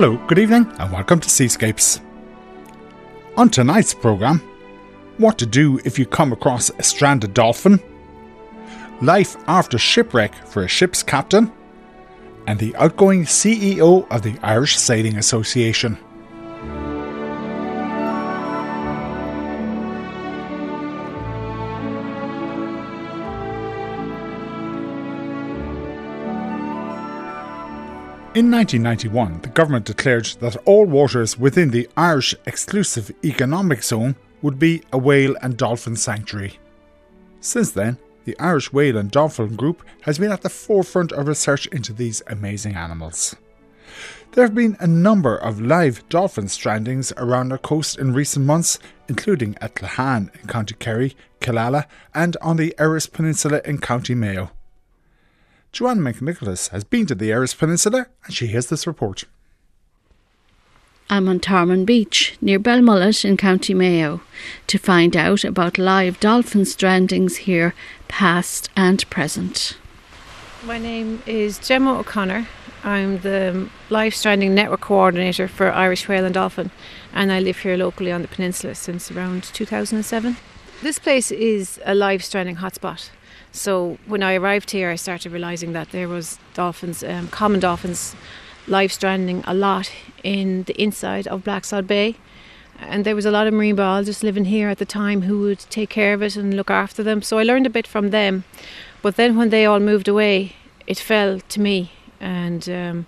Hello, good evening, and welcome to Seascapes. On tonight's programme, what to do if you come across a stranded dolphin, life after shipwreck for a ship's captain, and the outgoing CEO of the Irish Sailing Association. In 1991, the government declared that all waters within the Irish Exclusive Economic Zone would be a whale and dolphin sanctuary. Since then, the Irish Whale and Dolphin Group has been at the forefront of research into these amazing animals. There have been a number of live dolphin strandings around our coast in recent months, including at Cloghane in County Kerry, Killala, and on the Erris Peninsula in County Mayo. Joanne McNicholas has been to the Erris Peninsula and she has this report. I'm on Tarman Beach near Belmullet in County Mayo to find out about live dolphin strandings here, past and present. My name is Gemma O'Connor. I'm the live stranding network coordinator for Irish Whale and Dolphin, and I live here locally on the peninsula since around 2007. This place is a live stranding hotspot. So when I arrived here, I started realizing that there was dolphins, um, common dolphins, live stranding a lot in the inside of Blacksod Bay. And there was a lot of marine biologists living here at the time who would take care of it and look after them. So I learned a bit from them. But then when they all moved away, it fell to me, and um,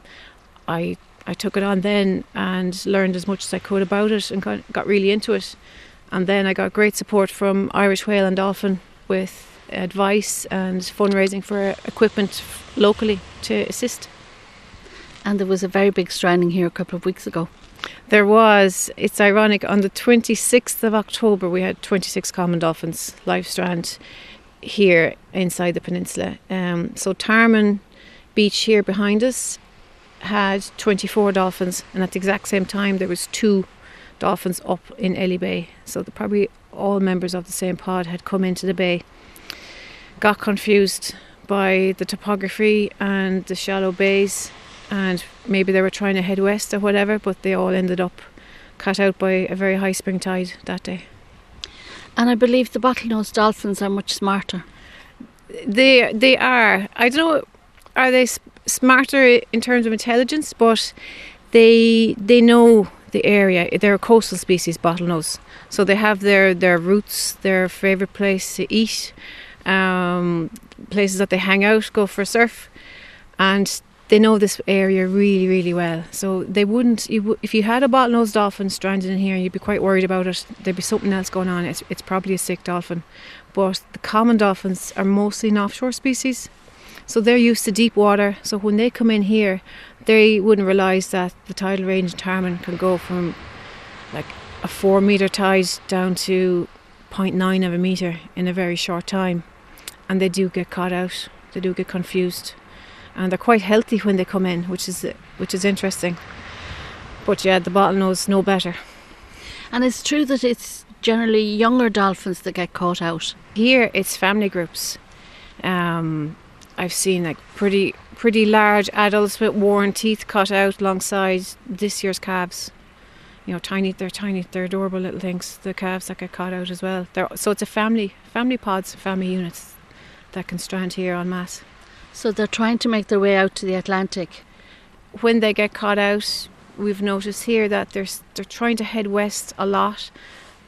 I I took it on then and learned as much as I could about it and got, got really into it. And then I got great support from Irish Whale and Dolphin with advice and fundraising for equipment locally to assist. And there was a very big stranding here a couple of weeks ago. There was. It's ironic. On the 26th of October, we had 26 common dolphins live strand here inside the peninsula. Um, so Tarman Beach here behind us had 24 dolphins, and at the exact same time, there was two dolphins up in Elly Bay. So probably all members of the same pod had come into the bay got confused by the topography and the shallow bays, and maybe they were trying to head west or whatever, but they all ended up cut out by a very high spring tide that day. And I believe the bottlenose dolphins are much smarter. They they are. I don't know. Are they smarter in terms of intelligence? But they they know the area. They're a coastal species, bottlenose. So they have their their routes, their favorite place to eat um, places that they hang out, go for a surf, and they know this area really, really well. So they wouldn't, you w- if you had a bottlenose dolphin stranded in here, you'd be quite worried about it. There'd be something else going on. It's, it's probably a sick dolphin. But the common dolphins are mostly an offshore species. So they're used to deep water. So when they come in here, they wouldn't realise that the tidal range in Tarman can go from like a four metre tide down to 0.9 of a metre in a very short time and they do get caught out. They do get confused, and they're quite healthy when they come in, which is which is interesting. But yeah, the bottlenose no better. And it's true that it's generally younger dolphins that get caught out. Here, it's family groups. Um, I've seen like pretty pretty large adults with worn teeth cut out alongside this year's calves. You know, tiny. They're tiny. They're adorable little things. The calves that get caught out as well. They're, so it's a family, family pods, family units that can strand here en masse. So they're trying to make their way out to the Atlantic. When they get caught out, we've noticed here that they're they're trying to head west a lot,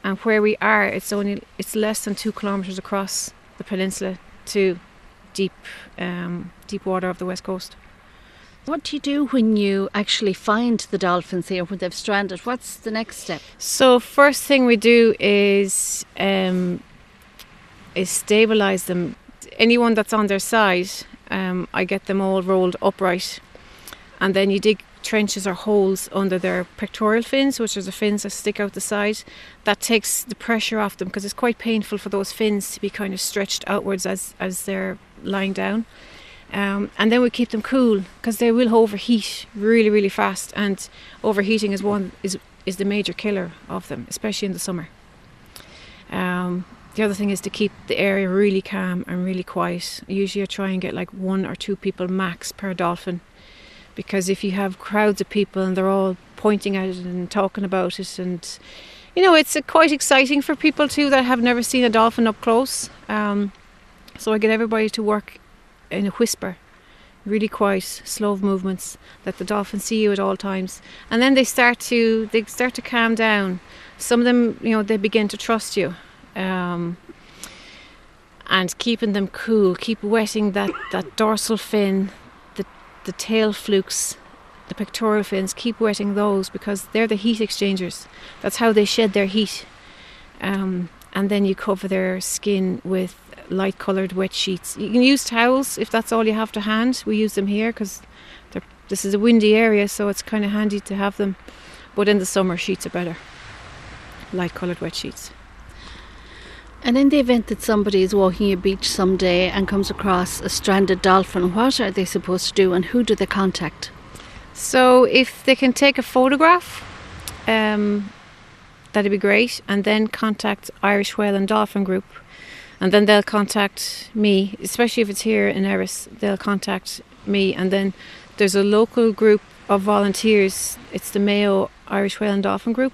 and where we are, it's only it's less than two kilometres across the peninsula to deep um, deep water of the west coast. What do you do when you actually find the dolphins here when they've stranded? What's the next step? So first thing we do is um, is stabilize them anyone that's on their side, um, I get them all rolled upright, and then you dig trenches or holes under their pectoral fins, which are the fins that stick out the side. That takes the pressure off them because it's quite painful for those fins to be kind of stretched outwards as as they're lying down. Um, and then we keep them cool because they will overheat really, really fast. And overheating is one is is the major killer of them, especially in the summer. Um, the other thing is to keep the area really calm and really quiet. Usually I try and get like one or two people max per dolphin because if you have crowds of people and they're all pointing at it and talking about it and you know it's uh, quite exciting for people too that have never seen a dolphin up close. Um, so I get everybody to work in a whisper really quiet slow movements that the dolphins see you at all times. And then they start to they start to calm down. Some of them you know they begin to trust you um, and keeping them cool keep wetting that, that dorsal fin the, the tail flukes the pectoral fins keep wetting those because they're the heat exchangers. That's how they shed their heat. Um, and then you cover their skin with light coloured wet sheets. You can use towels if that's all you have to hand. We use them here because this is a windy area so it's kind of handy to have them. But in the summer sheets are better. Light coloured wet sheets and in the event that somebody is walking a beach someday and comes across a stranded dolphin, what are they supposed to do and who do they contact? So, if they can take a photograph, um, that'd be great, and then contact Irish Whale and Dolphin Group, and then they'll contact me, especially if it's here in Erris, they'll contact me, and then there's a local group of volunteers, it's the Mayo Irish Whale and Dolphin Group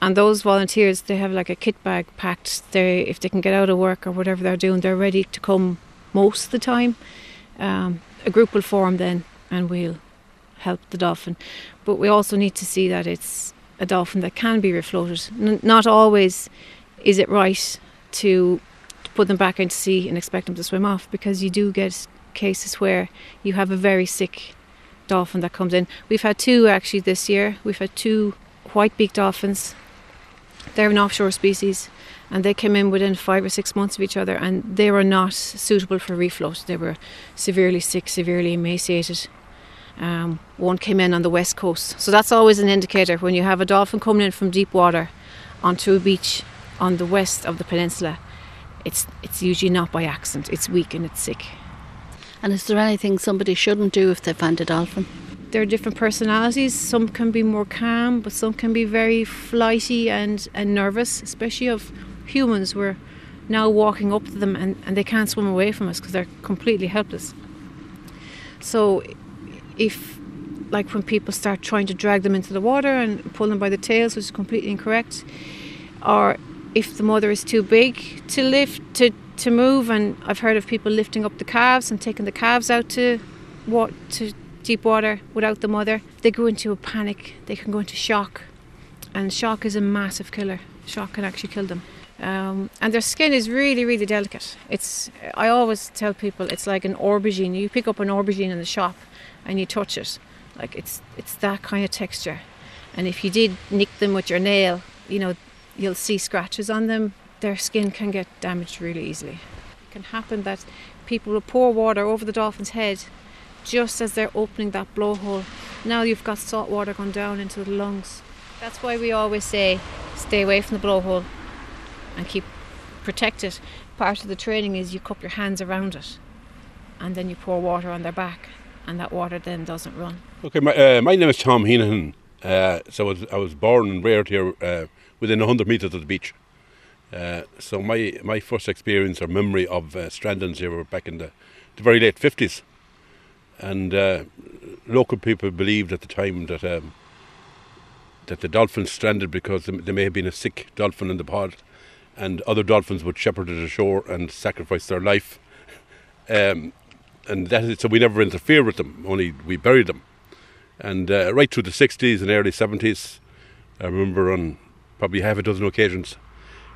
and those volunteers they have like a kit bag packed. They if they can get out of work or whatever they're doing they're ready to come most of the time. Um, a group will form then and we'll help the dolphin. But we also need to see that it's a dolphin that can be refloated. N- not always is it right to, to put them back into sea and expect them to swim off because you do get cases where you have a very sick dolphin that comes in. We've had two actually this year. We've had two white beaked dolphins they're an offshore species and they came in within five or six months of each other and they were not suitable for refloat. They were severely sick, severely emaciated. Um, one came in on the west coast. So that's always an indicator when you have a dolphin coming in from deep water onto a beach on the west of the peninsula. It's it's usually not by accident. It's weak and it's sick. And is there anything somebody shouldn't do if they find a dolphin? There are different personalities. Some can be more calm, but some can be very flighty and, and nervous, especially of humans. We're now walking up to them and, and they can't swim away from us because they're completely helpless. So, if, like, when people start trying to drag them into the water and pull them by the tails, which is completely incorrect, or if the mother is too big to lift, to, to move, and I've heard of people lifting up the calves and taking the calves out to what to deep water without the mother, they go into a panic, they can go into shock. And shock is a massive killer. Shock can actually kill them. Um, and their skin is really, really delicate. It's I always tell people it's like an aubergine. You pick up an aubergine in the shop and you touch it, like it's it's that kind of texture. And if you did nick them with your nail, you know, you'll see scratches on them. Their skin can get damaged really easily. It can happen that people will pour water over the dolphin's head just as they're opening that blowhole. Now you've got salt water going down into the lungs. That's why we always say stay away from the blowhole and keep protected. Part of the training is you cup your hands around it and then you pour water on their back and that water then doesn't run. Okay, my, uh, my name is Tom Heenan. Uh, so I was, I was, born and reared here uh, within 100 metres of the beach. Uh, so my, my first experience or memory of uh, strandings here were back in the, the very late 50s and uh, local people believed at the time that um, that the dolphins stranded because there may have been a sick dolphin in the pod, and other dolphins would shepherd it ashore and sacrifice their life. Um, and that is, so we never interfered with them, only we buried them. And uh, right through the 60s and early 70s, I remember on probably half a dozen occasions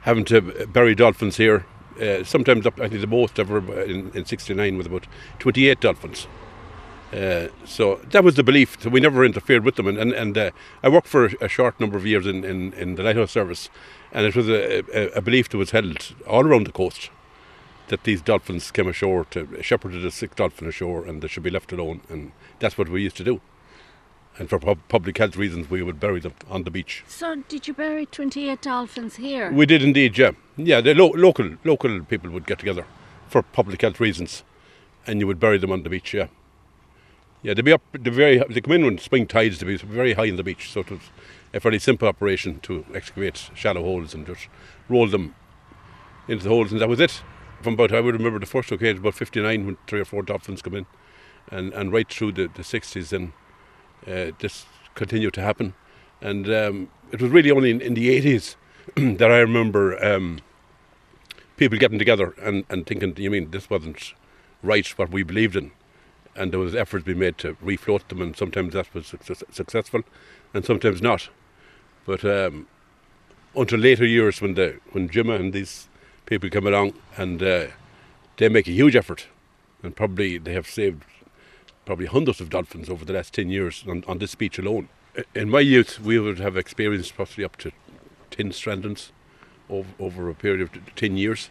having to bury dolphins here. Uh, sometimes up, I think the most ever in, in 69 was about 28 dolphins. Uh, so that was the belief. So we never interfered with them. And, and, and uh, I worked for a, a, short number of years in, in, in the lighthouse service, and it was a, a, a, belief that was held all around the coast that these dolphins came ashore to shepherded a sick dolphin ashore, and they should be left alone. And that's what we used to do. And for pub- public health reasons, we would bury them on the beach. So, did you bury 28 dolphins here? We did indeed, yeah. Yeah, the lo- local local people would get together for public health reasons, and you would bury them on the beach, yeah. Yeah, they be up. They very. They come in when spring tides. to be very high in the beach, so it was a fairly simple operation to excavate shallow holes and just roll them into the holes, and that was it. From about I would remember the first occasion, about '59, when three or four dolphins come in, and and right through the, the '60s, and uh, this continued to happen. And um, it was really only in, in the 80s that I remember um, people getting together and, and thinking, you mean this wasn't right what we believed in? And there was efforts being made to refloat them, and sometimes that was success- successful, and sometimes not. But um, until later years, when the when Gemma and these people come along, and uh, they make a huge effort, and probably they have saved probably hundreds of dolphins over the last ten years on, on this beach alone. In my youth, we would have experienced possibly up to ten strandings over, over a period of 10 years.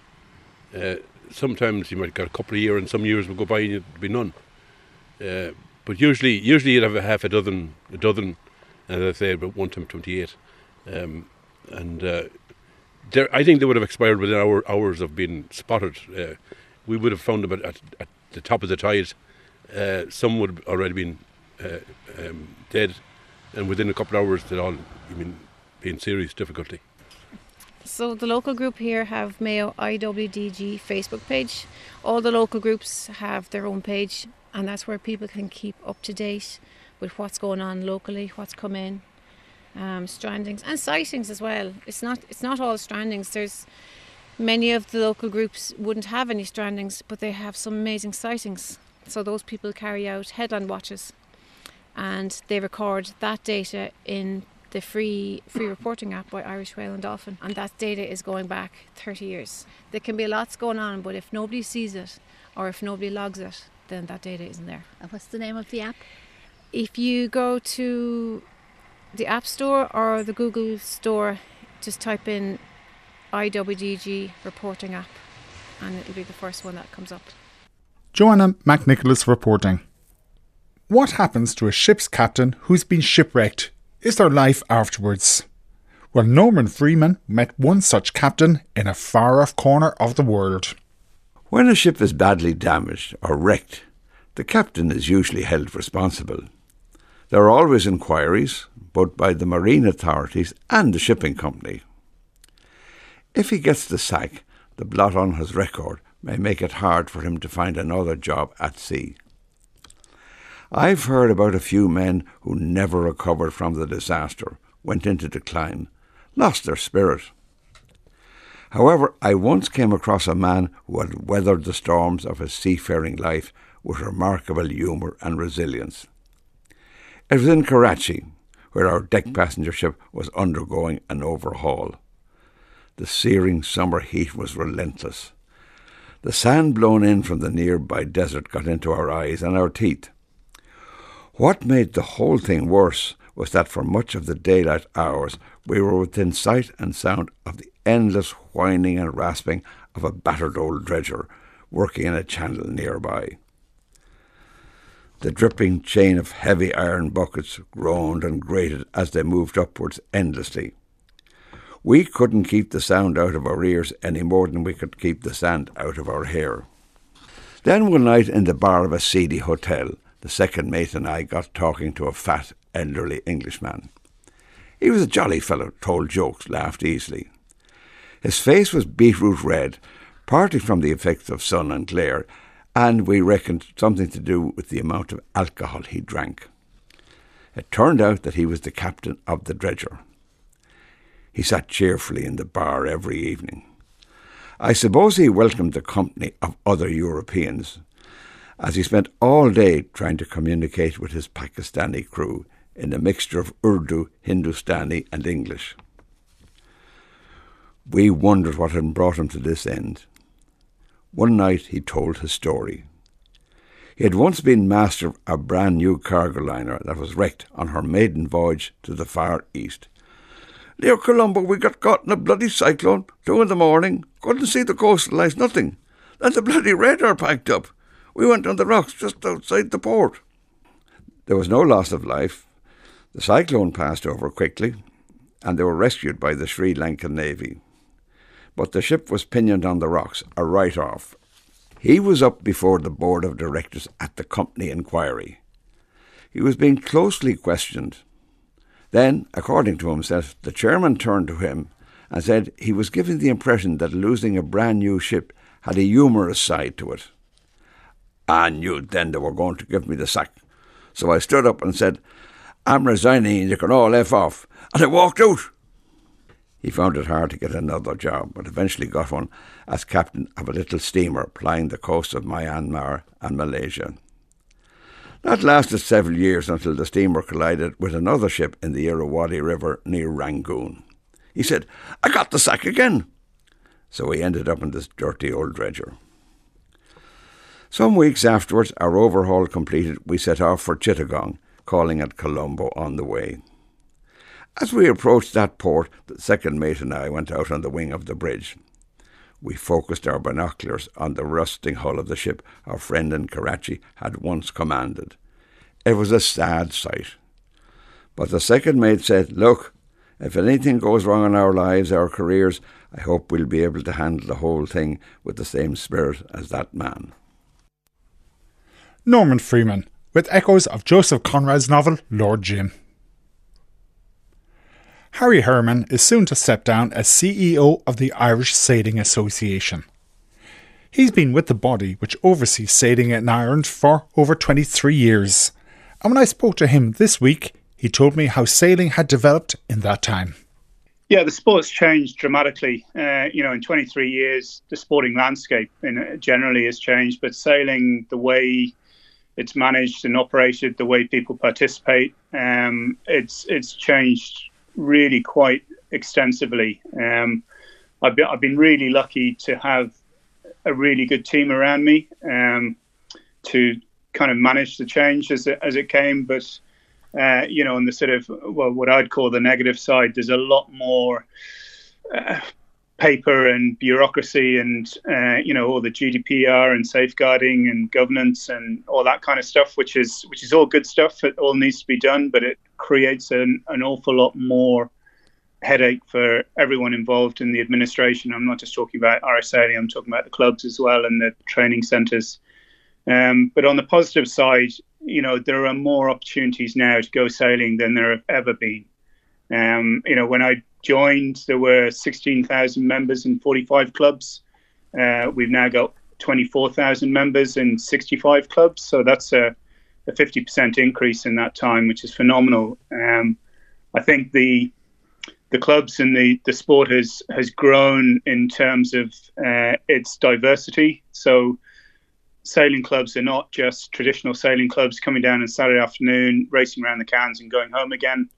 Uh, sometimes you might get a couple of years, and some years would go by and there'd be none. Uh, but usually, usually you'd have a half a dozen, a dozen, as I say, about one time 28. Um, and uh, I think they would have expired within hour, hours of being spotted. Uh, we would have found them at, at, at the top of the tide. Uh, some would have already been uh, um, dead, and within a couple of hours, they'd all I mean, be in serious difficulty. So the local group here have Mayo IWDG Facebook page. All the local groups have their own page, and that's where people can keep up to date with what's going on locally, what's come in, um, strandings and sightings as well. It's not it's not all strandings. There's many of the local groups wouldn't have any strandings, but they have some amazing sightings. So those people carry out headland watches, and they record that data in the free free reporting app by Irish Whale and Dolphin, and that data is going back 30 years. There can be lots going on, but if nobody sees it or if nobody logs it, then that data isn't there. And what's the name of the app? If you go to the App Store or the Google Store, just type in IWDG reporting app, and it'll be the first one that comes up. Joanna McNicholas reporting. What happens to a ship's captain who's been shipwrecked is there life afterwards? Well, Norman Freeman met one such captain in a far off corner of the world. When a ship is badly damaged or wrecked, the captain is usually held responsible. There are always inquiries, both by the marine authorities and the shipping company. If he gets the sack, the blot on his record may make it hard for him to find another job at sea. I've heard about a few men who never recovered from the disaster, went into decline, lost their spirit. However, I once came across a man who had weathered the storms of his seafaring life with remarkable humour and resilience. It was in Karachi, where our deck hmm. passenger ship was undergoing an overhaul. The searing summer heat was relentless. The sand blown in from the nearby desert got into our eyes and our teeth. What made the whole thing worse was that for much of the daylight hours we were within sight and sound of the endless whining and rasping of a battered old dredger working in a channel nearby. The dripping chain of heavy iron buckets groaned and grated as they moved upwards endlessly. We couldn't keep the sound out of our ears any more than we could keep the sand out of our hair. Then one night in the bar of a seedy hotel, the second mate and I got talking to a fat, elderly Englishman. He was a jolly fellow, told jokes, laughed easily. His face was beetroot red, partly from the effects of sun and glare, and we reckoned something to do with the amount of alcohol he drank. It turned out that he was the captain of the dredger. He sat cheerfully in the bar every evening. I suppose he welcomed the company of other Europeans, as he spent all day trying to communicate with his Pakistani crew in a mixture of Urdu, Hindustani, and English. We wondered what had brought him to this end. One night he told his story. He had once been master of a brand new cargo liner that was wrecked on her maiden voyage to the Far East. Near Colombo, we got caught in a bloody cyclone, two in the morning, couldn't see the coastlines, nothing. Then the bloody radar packed up. We went on the rocks just outside the port. There was no loss of life. The cyclone passed over quickly, and they were rescued by the Sri Lankan Navy. But the ship was pinioned on the rocks, a write off. He was up before the board of directors at the company inquiry. He was being closely questioned. Then, according to himself, the chairman turned to him and said he was giving the impression that losing a brand new ship had a humorous side to it. I knew then they were going to give me the sack. So I stood up and said, I'm resigning and you can all F off. And I walked out. He found it hard to get another job, but eventually got one as captain of a little steamer plying the coast of Myanmar and Malaysia. That lasted several years until the steamer collided with another ship in the Irrawaddy River near Rangoon. He said, I got the sack again. So he ended up in this dirty old dredger. Some weeks afterwards, our overhaul completed, we set off for Chittagong, calling at Colombo on the way. As we approached that port, the second mate and I went out on the wing of the bridge. We focused our binoculars on the rusting hull of the ship our friend in Karachi had once commanded. It was a sad sight. But the second mate said, Look, if anything goes wrong in our lives, our careers, I hope we'll be able to handle the whole thing with the same spirit as that man. Norman Freeman, with echoes of Joseph Conrad's novel Lord Jim. Harry Hermon is soon to step down as CEO of the Irish Sailing Association. He's been with the body which oversees sailing in Ireland for over 23 years. And when I spoke to him this week, he told me how sailing had developed in that time. Yeah, the sport's changed dramatically. Uh, you know, in 23 years, the sporting landscape in, generally has changed, but sailing, the way it's managed and operated, the way people participate, um, it's it's changed really quite extensively. Um, I've, been, I've been really lucky to have a really good team around me um, to kind of manage the change as it, as it came. But, uh, you know, on the sort of, well, what I'd call the negative side, there's a lot more uh, paper and bureaucracy and uh, you know all the GDPR and safeguarding and governance and all that kind of stuff, which is which is all good stuff. It all needs to be done, but it creates an, an awful lot more headache for everyone involved in the administration. I'm not just talking about RSA, I'm talking about the clubs as well and the training centres. Um, but on the positive side, you know there are more opportunities now to go sailing than there have ever been. Um, you know when I joined, there were 16,000 members in 45 clubs. Uh, we've now got 24,000 members in 65 clubs. So that's a, a 50% increase in that time, which is phenomenal. Um, I think the the clubs and the, the sport has has grown in terms of uh, its diversity. So sailing clubs are not just traditional sailing clubs coming down on Saturday afternoon, racing around the cans and going home again.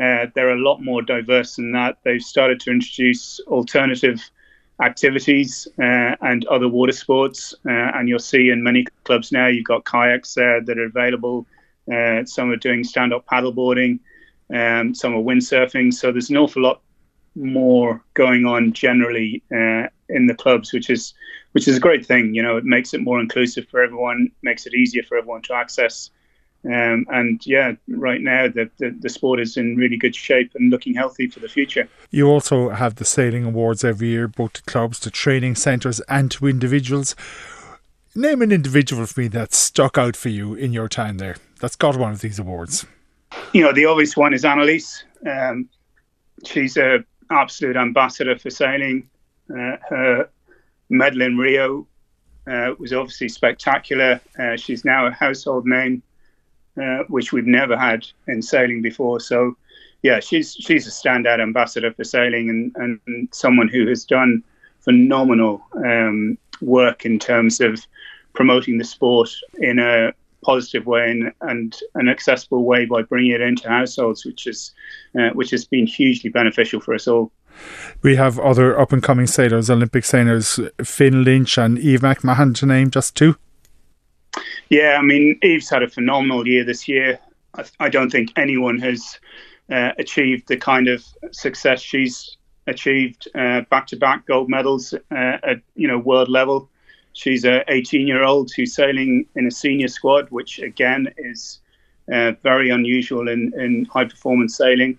Uh, they're a lot more diverse than that. They've started to introduce alternative activities uh, and other water sports. Uh, and you'll see in many clubs now, you've got kayaks there that are available. Uh, some are doing stand up paddleboarding, um, some are windsurfing. So there's an awful lot more going on generally uh, in the clubs, which is which is a great thing. You know, it makes it more inclusive for everyone, makes it easier for everyone to access um, and yeah, right now the, the, the sport is in really good shape and looking healthy for the future. You also have the sailing awards every year, both to clubs, to training centres, and to individuals. Name an individual for me that stuck out for you in your time there. That's got one of these awards. You know, the obvious one is Annalise. Um, she's a absolute ambassador for sailing. Uh, her medal in Rio uh, was obviously spectacular. Uh, she's now a household name uh, which we've never had in sailing before. So, yeah, she's she's a standout ambassador for sailing and, and someone who has done phenomenal um, work in terms of promoting the sport in a positive way and, and an accessible way by bringing it into households, which is uh, which has been hugely beneficial for us all. We have other up and coming sailors, Olympic sailors, Finn Lynch and Eve McMahon to name just two. Yeah, I mean, Eve's had a phenomenal year this year. I, I don't think anyone has uh, achieved the kind of success she's achieved. Back to back gold medals uh, at you know world level. She's a 18 year old who's sailing in a senior squad, which again is uh, very unusual in, in high performance sailing.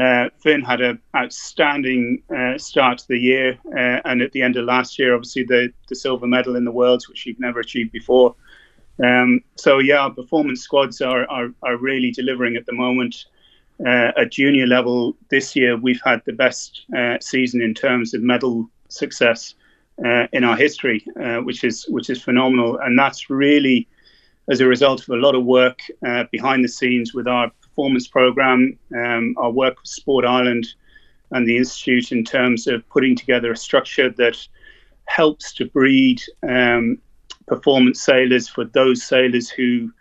Uh, Finn had an outstanding uh, start to the year, uh, and at the end of last year, obviously the, the silver medal in the worlds, which she'd never achieved before. Um, so yeah, performance squads are, are, are really delivering at the moment. Uh, at junior level this year, we've had the best uh, season in terms of medal success uh, in our history, uh, which is which is phenomenal, and that's really as a result of a lot of work uh, behind the scenes with our performance program, um, our work with Sport Ireland and the Institute in terms of putting together a structure that helps to breed um, performance sailors for those sailors who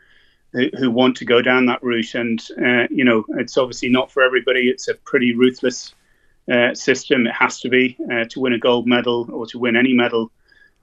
who want to go down that route. And uh, you know, it's obviously not for everybody. It's a pretty ruthless uh, system. It has to be uh, to win a gold medal or to win any medal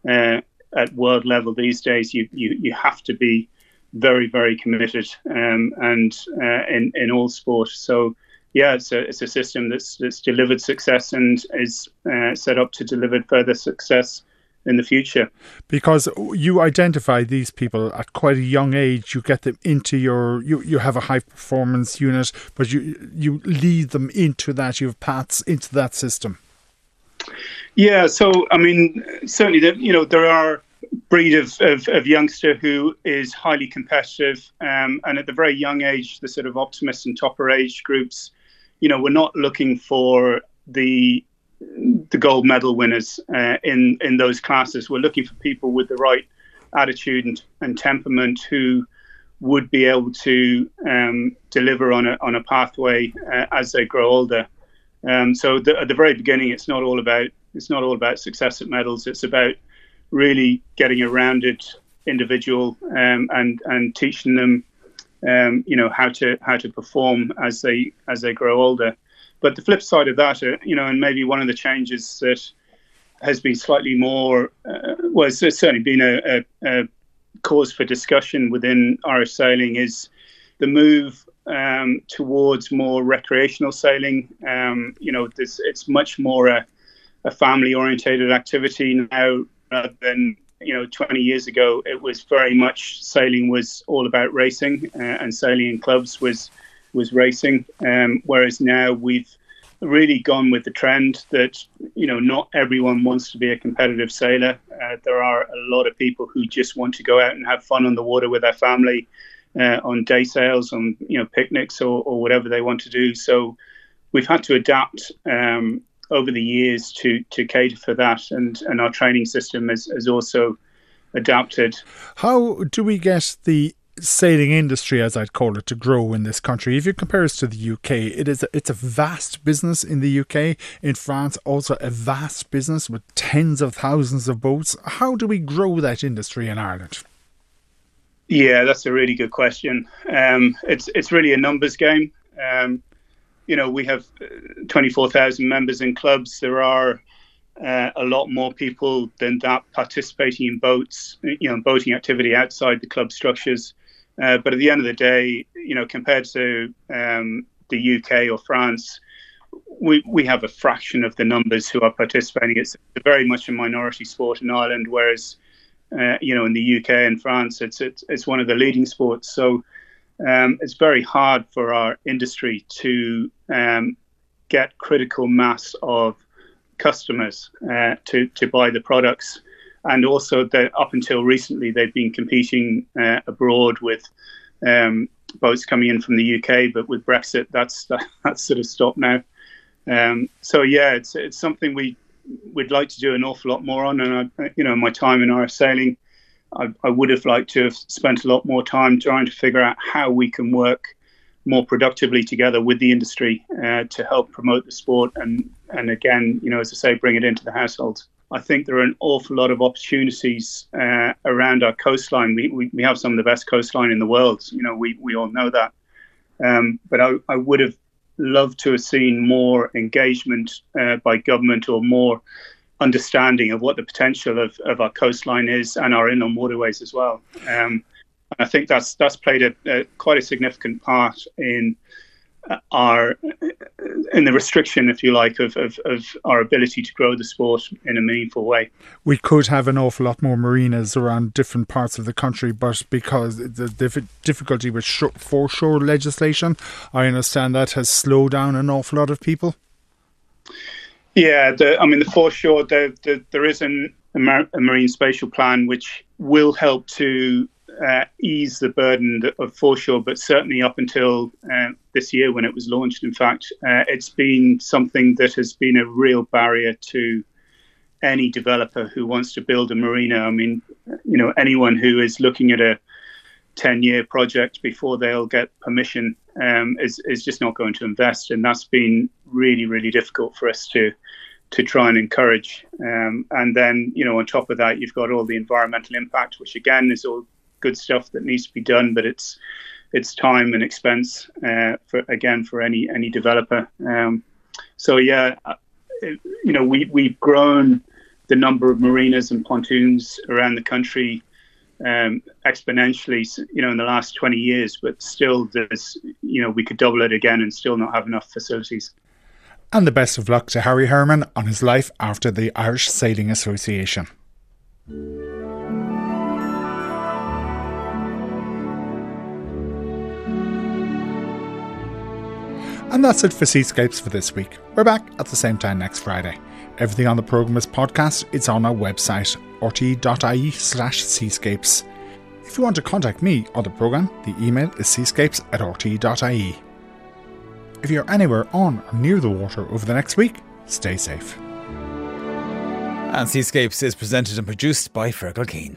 uh, at world level these days. You you you have to be very very committed um, and uh, in in all sport. So. Yeah, it's a, it's a system that's that's delivered success and is uh, set up to deliver further success in the future. Because you identify these people at quite a young age, you get them into your you, you have a high performance unit, but you you lead them into that. You have paths into that system. Yeah, so I mean, certainly, the, you know, there are breed of, of, of, youngster who is highly competitive, um, and at the very young age, the sort of optimist and topper age groups, you know, we're not looking for the the gold medal winners uh, in in those classes. We're looking for people with the right attitude and, and temperament who would be able to um, deliver on a on a pathway uh, as they grow older. Um, so the, at the very beginning, it's not all about it's not all about success at medals. It's about really getting a rounded individual um, and and teaching them, um, you know, how to how to perform as they as they grow older. But the flip side of that, uh, you know, and maybe one of the changes that has been slightly more, uh, well, it's certainly been a, a, a, cause for discussion within Irish sailing is the move um, towards more recreational sailing. Um, you know, it's much more a, a family orientated activity now rather than you know 20 years ago it was very much sailing was all about racing uh, and sailing in clubs was was racing. Um, whereas now we've really gone with the trend that you know not everyone wants to be a competitive sailor. Uh, there are a lot of people who just want to go out and have fun on the water with their family, uh, on day sails, on you know picnics or, or whatever they want to do. So we've had to adapt um, over the years to to cater for that, and and our training system has, has also adapted. How do we guess the sailing industry, as I'd call it, to grow in this country. If you compare us to the UK, it is a, it's a vast business in the UK. In France, also a vast business with tens of thousands of boats. How do we grow that industry in Ireland? Yeah, that's a really good question. Um, it's it's really a numbers game. Um, you know, we have uh, twenty four thousand members in clubs. There are uh, a lot more people than that participating in boats, you know, boating activity outside the club structures. Uh, but at the end of the day, you know, compared to um, the UK or France, we, we have a fraction of the numbers who are participating. It's very much a minority sport in Ireland, whereas, uh, you know, in the UK and France, it's, it's, it's one of the leading sports. So um, it's very hard for our industry to um, get critical mass of customers uh, to, to buy the products and also that up until recently they've been competing uh, abroad with um, boats coming in from the UK, but with Brexit, that's that's sort of stopped now. Um, so yeah, it's it's something we would like to do an awful lot more on, and I, you know, my time in Irish sailing, I, I would have liked to have spent a lot more time trying to figure out how we can work more productively together with the industry uh, to help promote the sport and and again, you know, as I say, bring it into the households. I think there are an awful lot of opportunities uh, around our coastline. We, we, we have some of the best coastline in the world. You know, we, we all know that. Um, but I, I would have loved to have seen more engagement uh, by government or more understanding of what the potential of, of our coastline is and our inland waterways as well. Um, I think that's that's played a, a, quite a significant part in are in the restriction, if you like, of, of, of, our ability to grow the sport in a meaningful way. We could have an awful lot more marinas around different parts of the country, but because the difficulty with foreshore legislation, I understand that has slowed down an awful lot of people. Yeah, the, I mean, the foreshore, the, the, there is an, a, mar- a marine spatial plan which will help to uh, ease the burden of foreshore, but certainly up until uh, this year when it was launched, in fact, uh, it's been something that has been a real barrier to any developer who wants to build a marina. I mean, you know, anyone who is looking at a 10 year project before they'll get permission um, is, is just not going to invest. And that's been really, really difficult for us to to try and encourage. Um, and then, you know, on top of that, you've got all the environmental impact, which again is all good stuff that needs to be done, but it's it's time and expense uh, for again for any any developer. Um, so yeah, uh, you know, we we've grown the number of marinas and pontoons around the country um, exponentially, you know, in the last 20 years, but still there's, you know, we could double it again and still not have enough facilities. And the best of luck to Harry Hermon on his life after the Irish Sailing Association. And that's it for Seascapes for this week. We're back at the same time next Friday. Everything on the programme is podcast. It's on our website, rte.ie slash seascapes. If you want to contact me on the programme, the email is seascapes at rte.ie. If you're anywhere on or near the water over the next week, stay safe. And Seascapes is presented and produced by Fergal Keane.